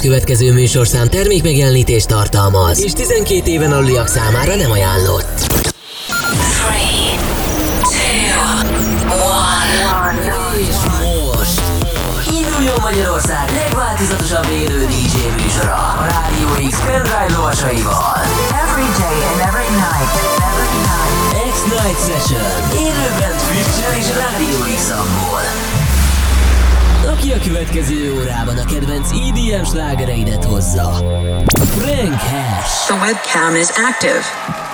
következő műsorszám termékmegjelenítést tartalmaz, és 12 éven aluliak számára nem ajánlott. 3, 2, 1. És most induljon Magyarország legváltozatosabb élő DJ műsora a Rádió X pendrive lovasaival. Every day and every night. Every night. X-Night Session. Élőben Twitch-en és Rádió X-amból. Aki a következő órában a kedvenc EDM slágereidet hozza. Frank Hash. The webcam is active.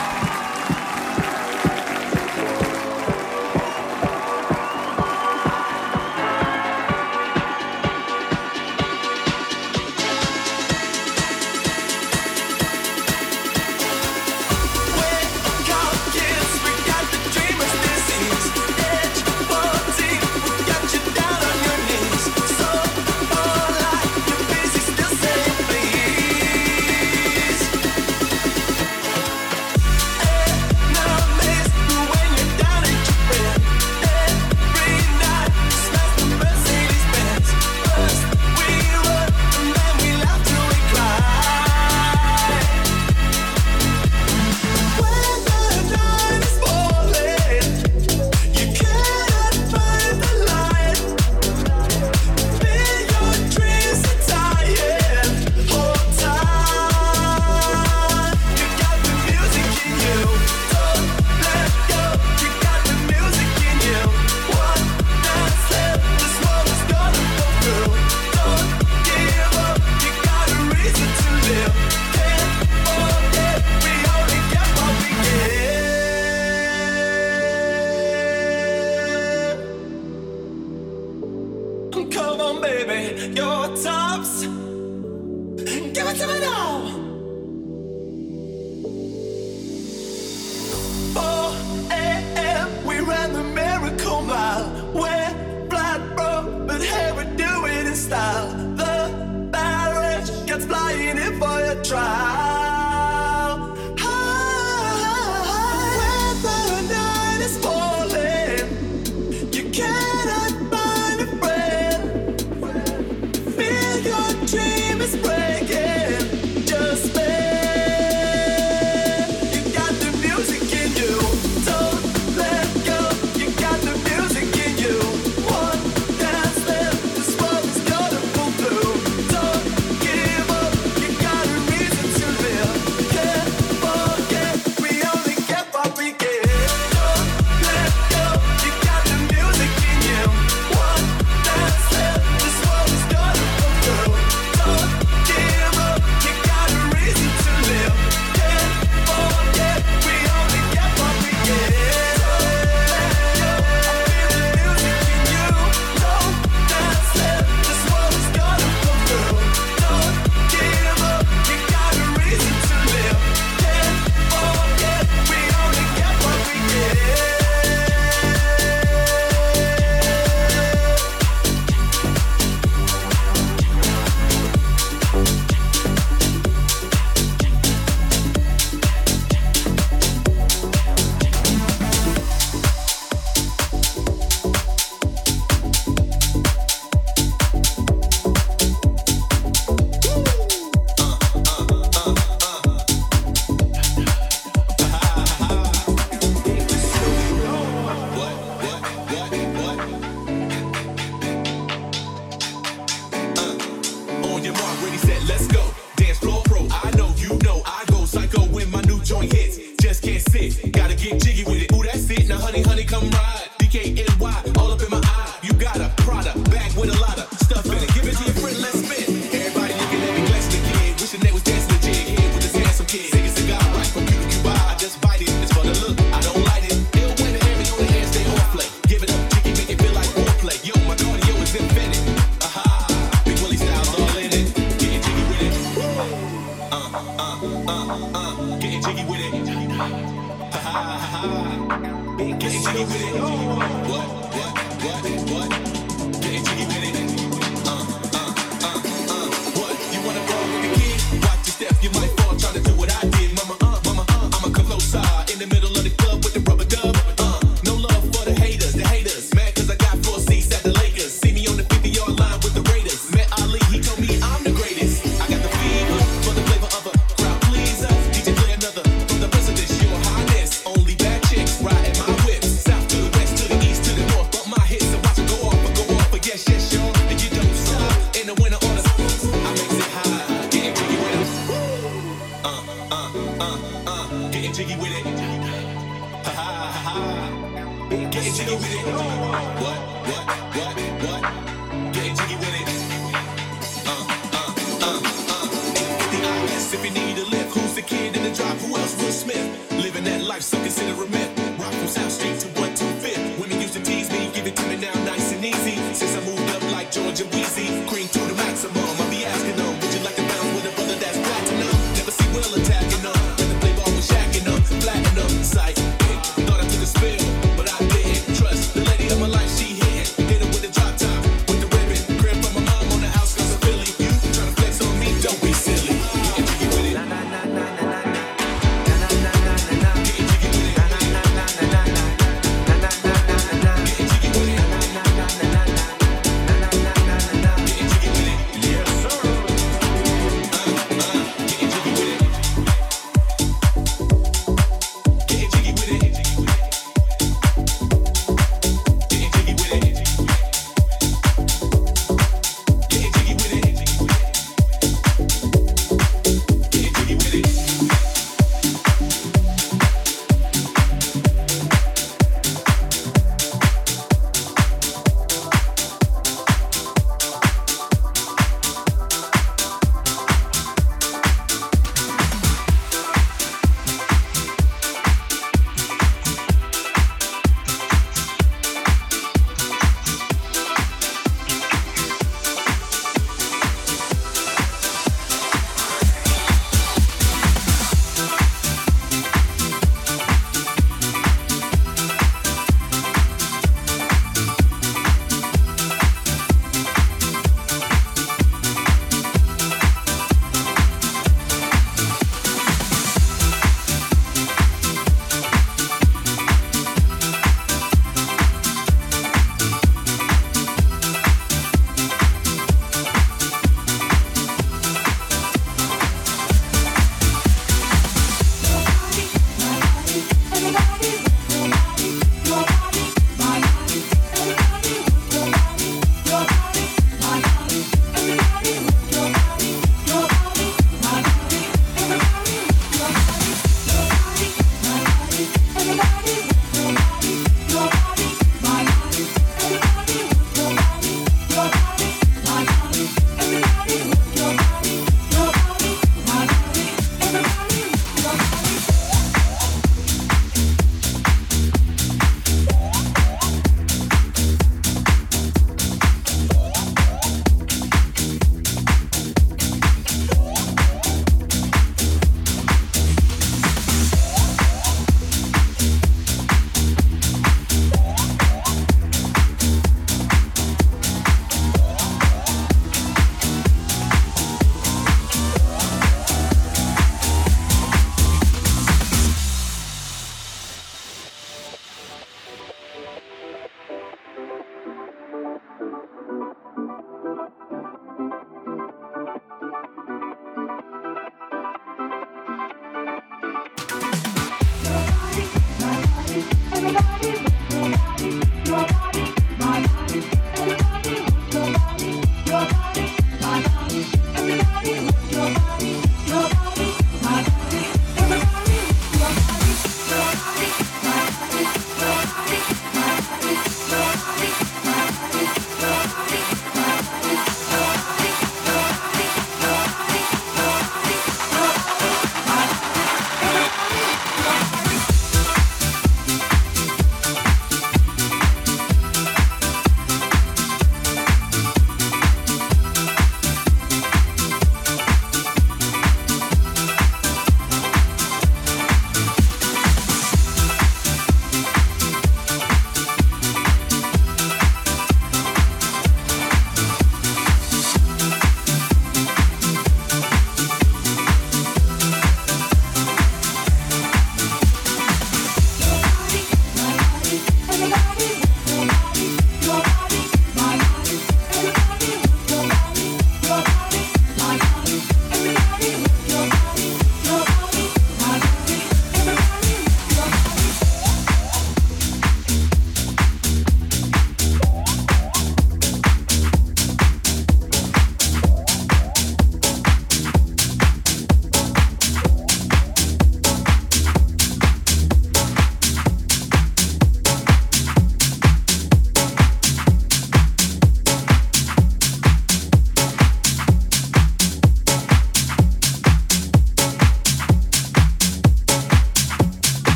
Getting tops. Give it.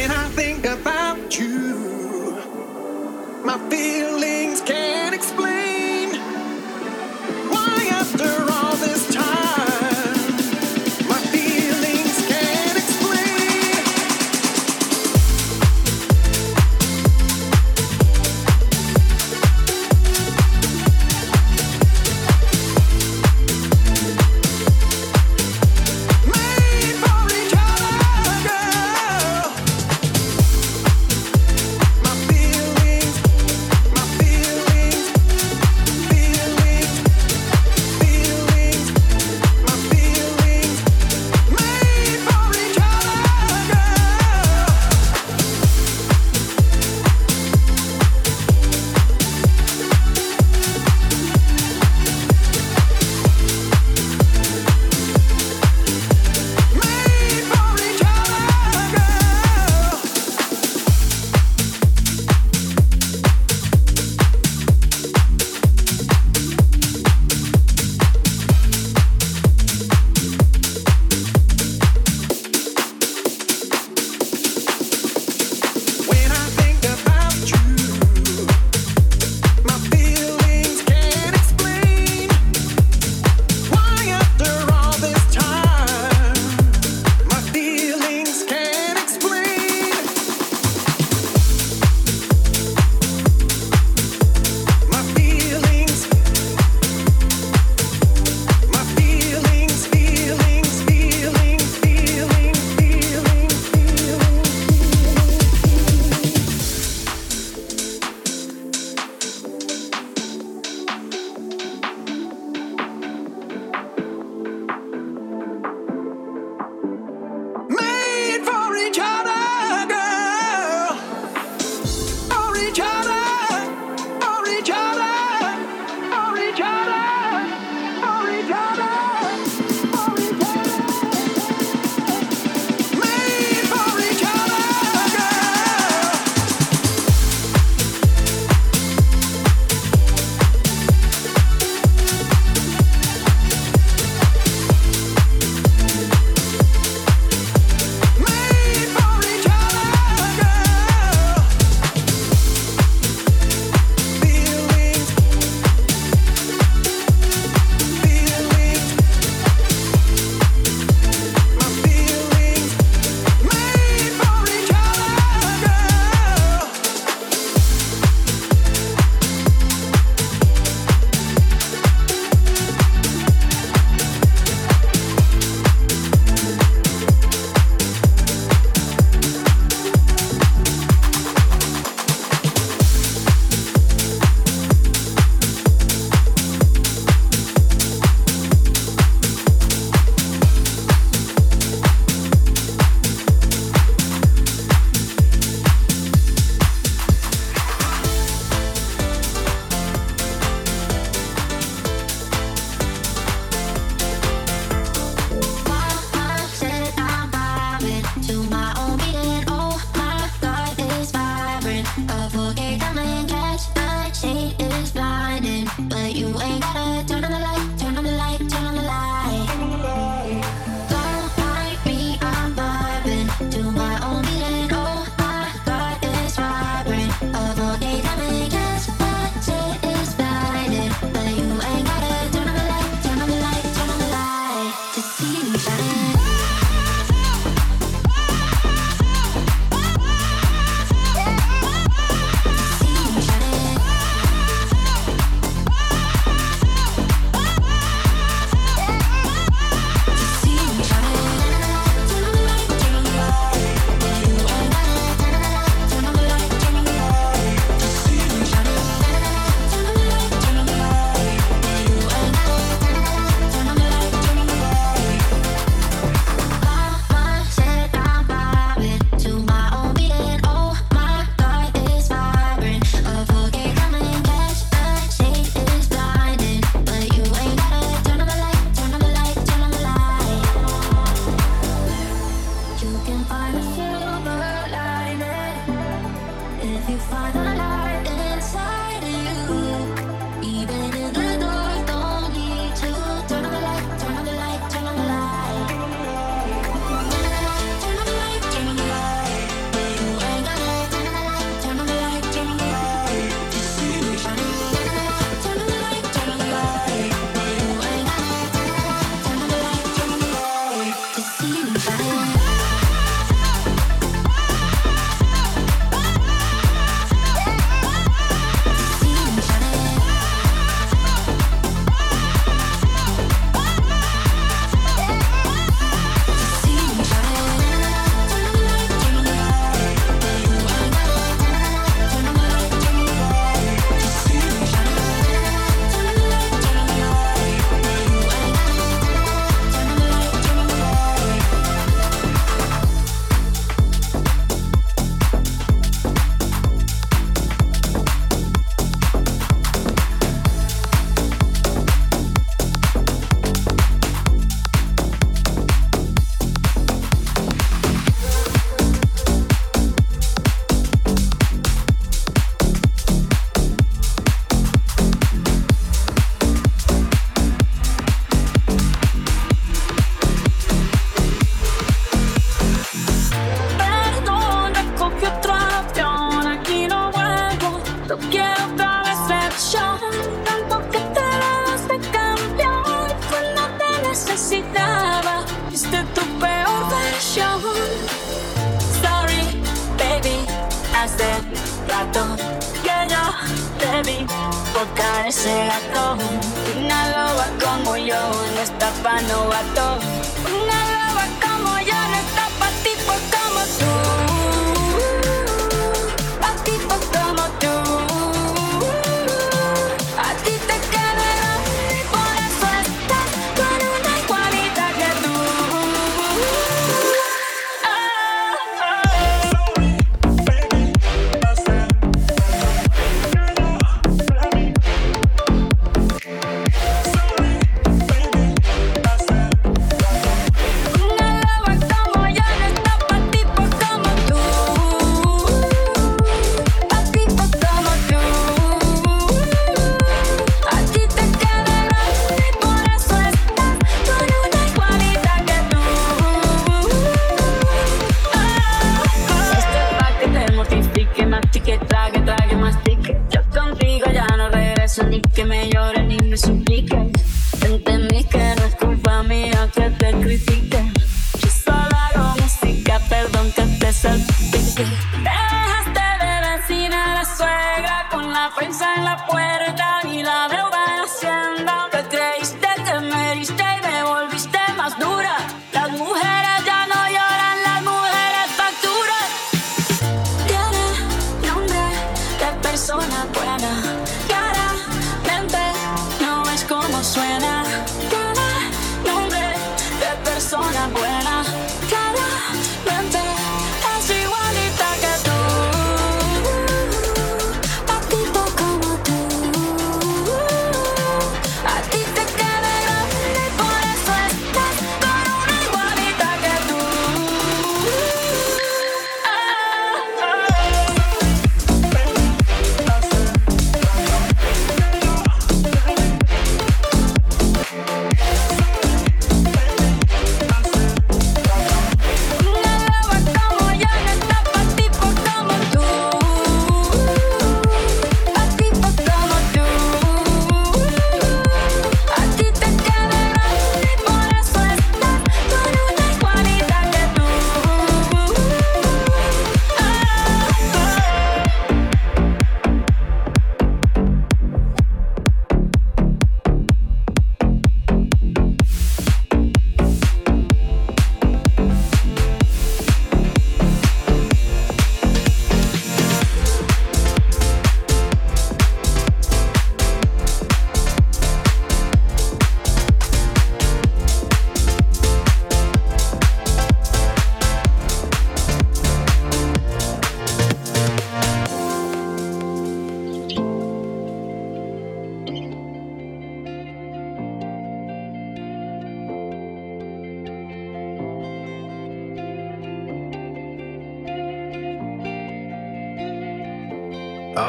when I think about you, my feelings.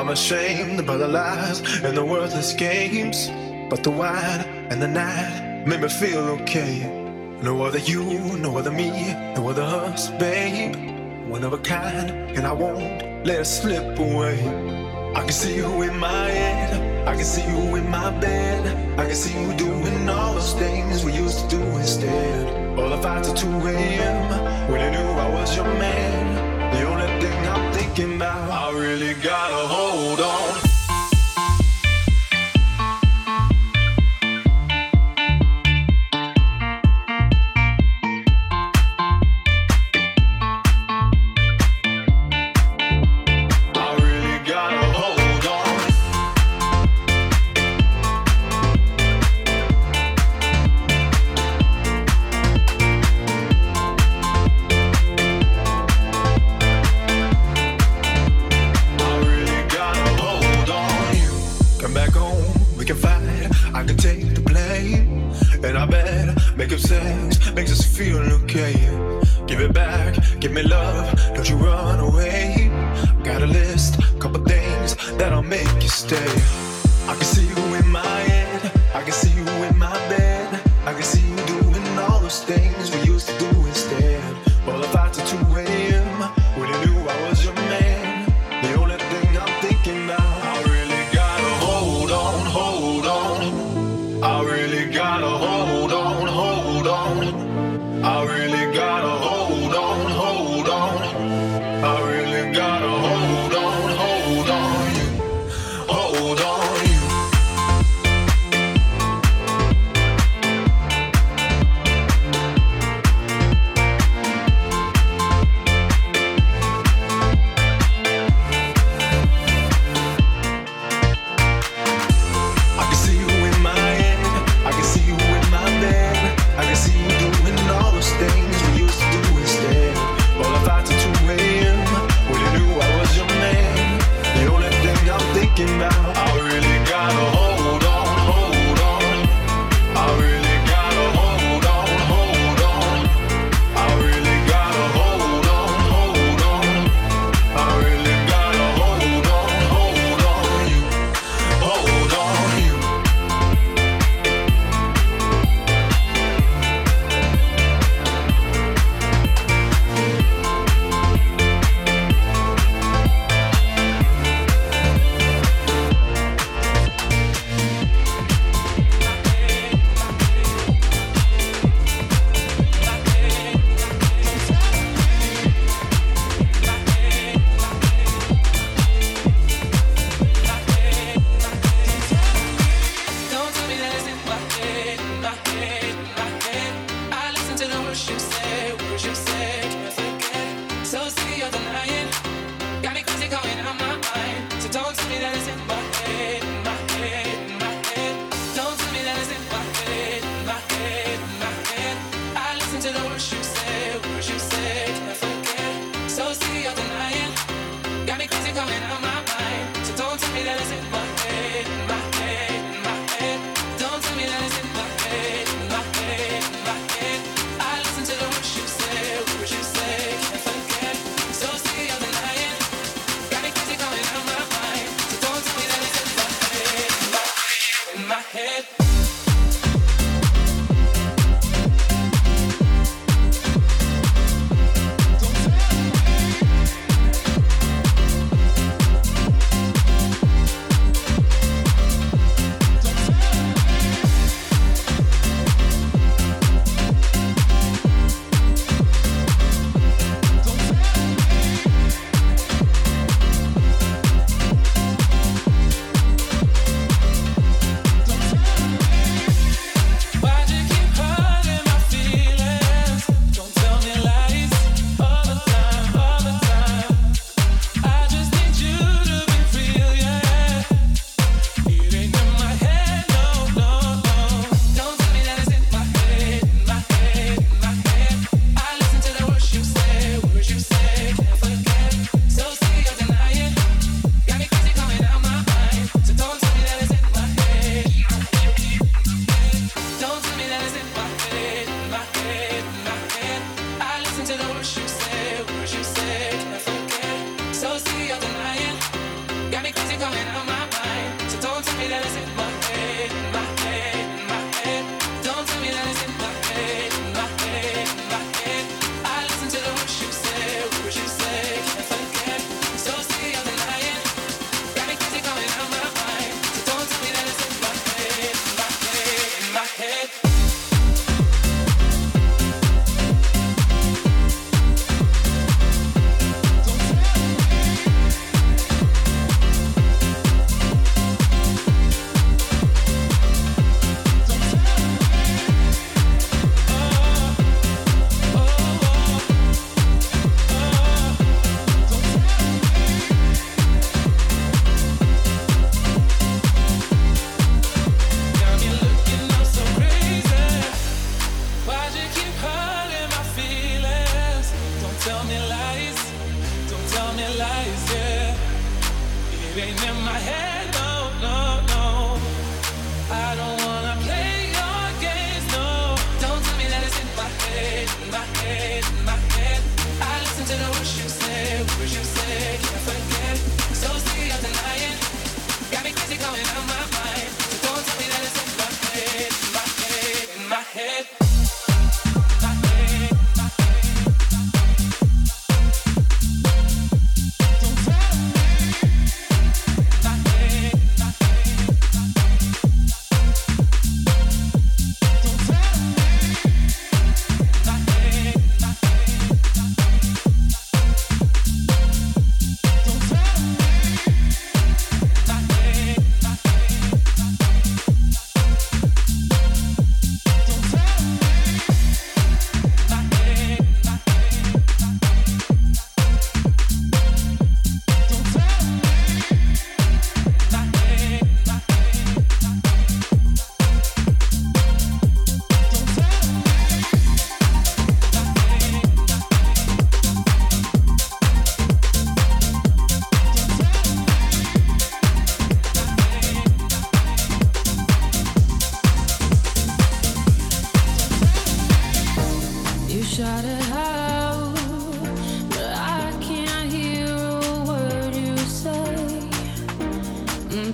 I'm ashamed by the lies and the worthless games. But the wine and the night made me feel okay. No other you, no other me, no other us, babe. One of a kind, and I won't let it slip away. I can see you in my head, I can see you in my bed. I can see you doing all those things we used to do instead. All the fights at 2 a.m. when I knew I was your man thinking. I really gotta hold on. power.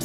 You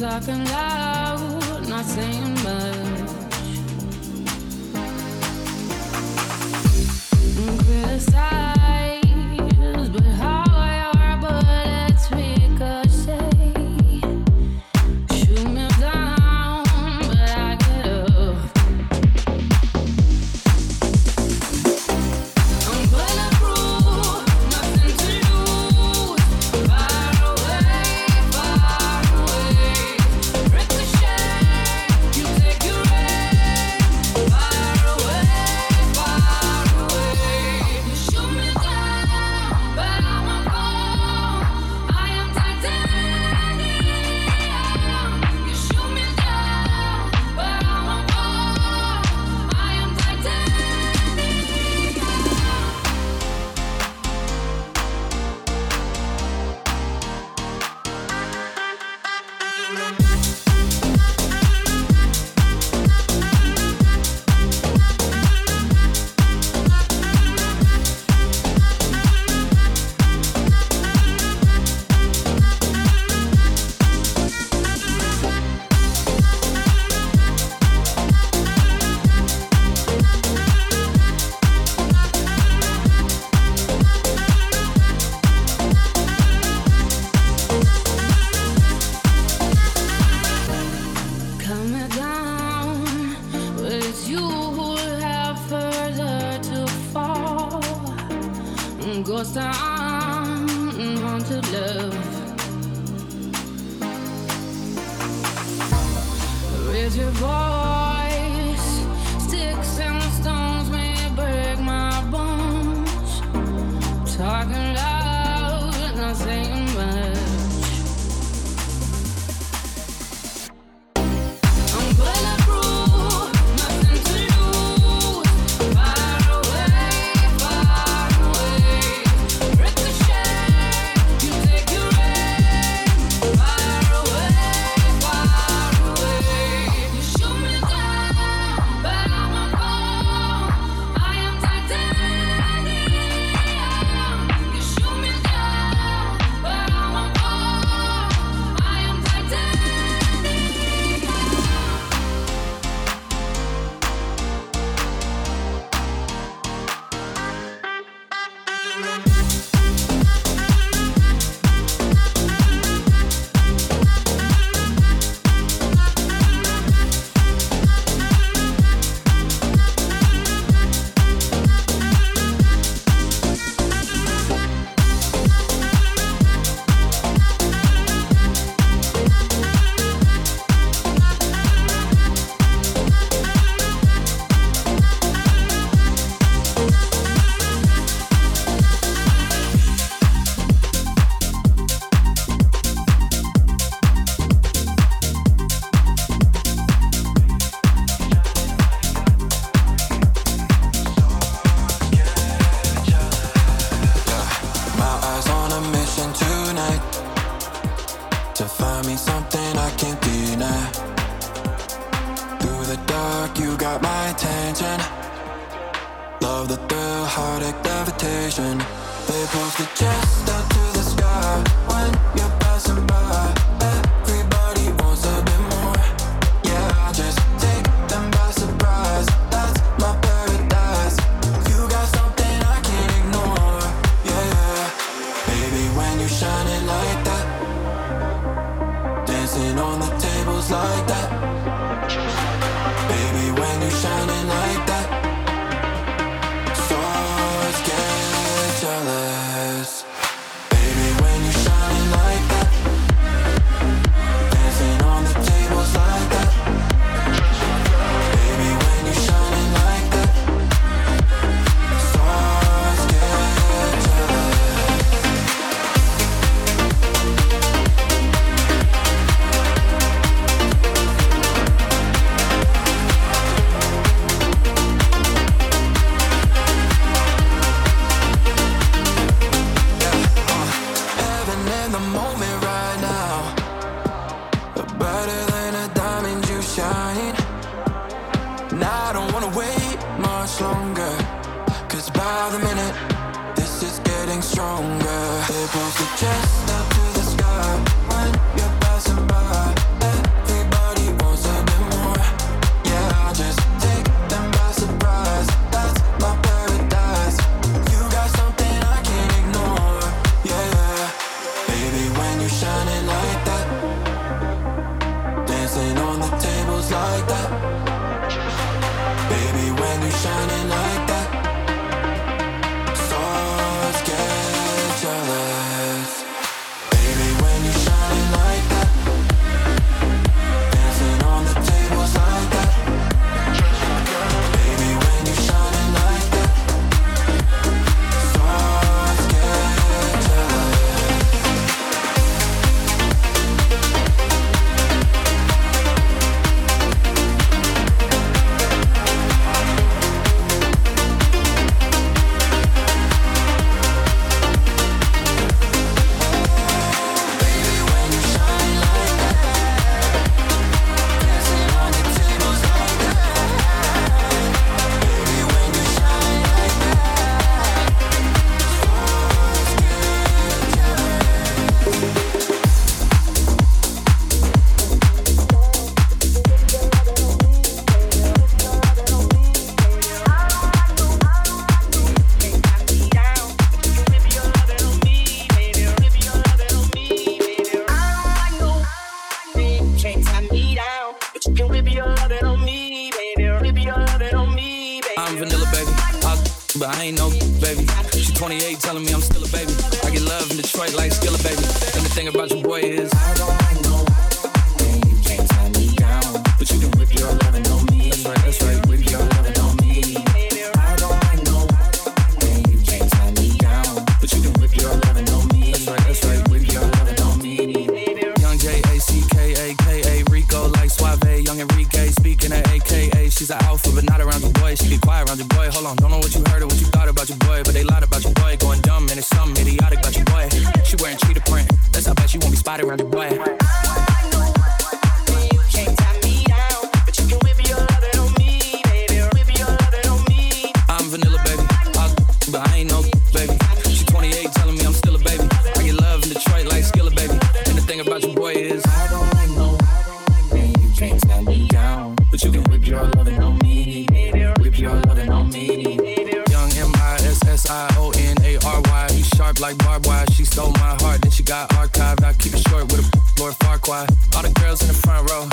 sharp like barbed wire. She stole my heart, then she got archived. I keep it short with a Lord Farquaad. All the girls in the front row,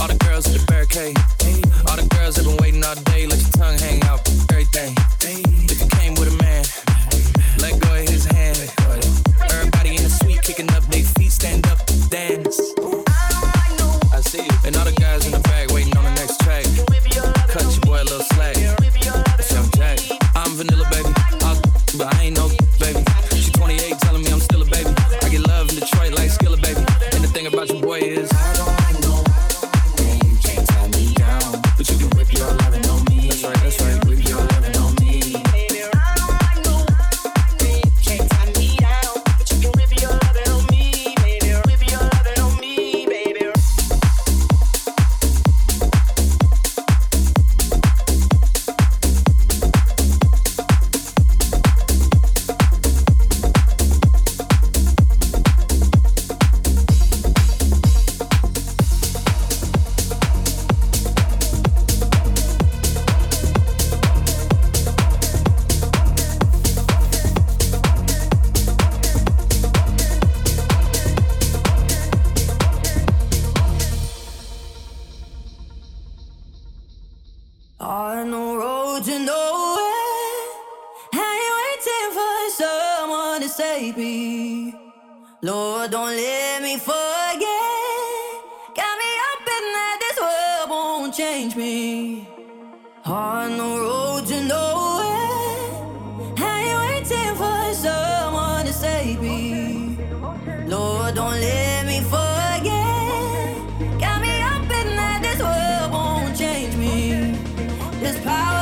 all the girls in the barricade, all the girls have been waiting all day. Let your tongue hang out, everything. If you came with a man, let go of his hand. Everybody in the suite kicking up their feet, stand up, dance. There's power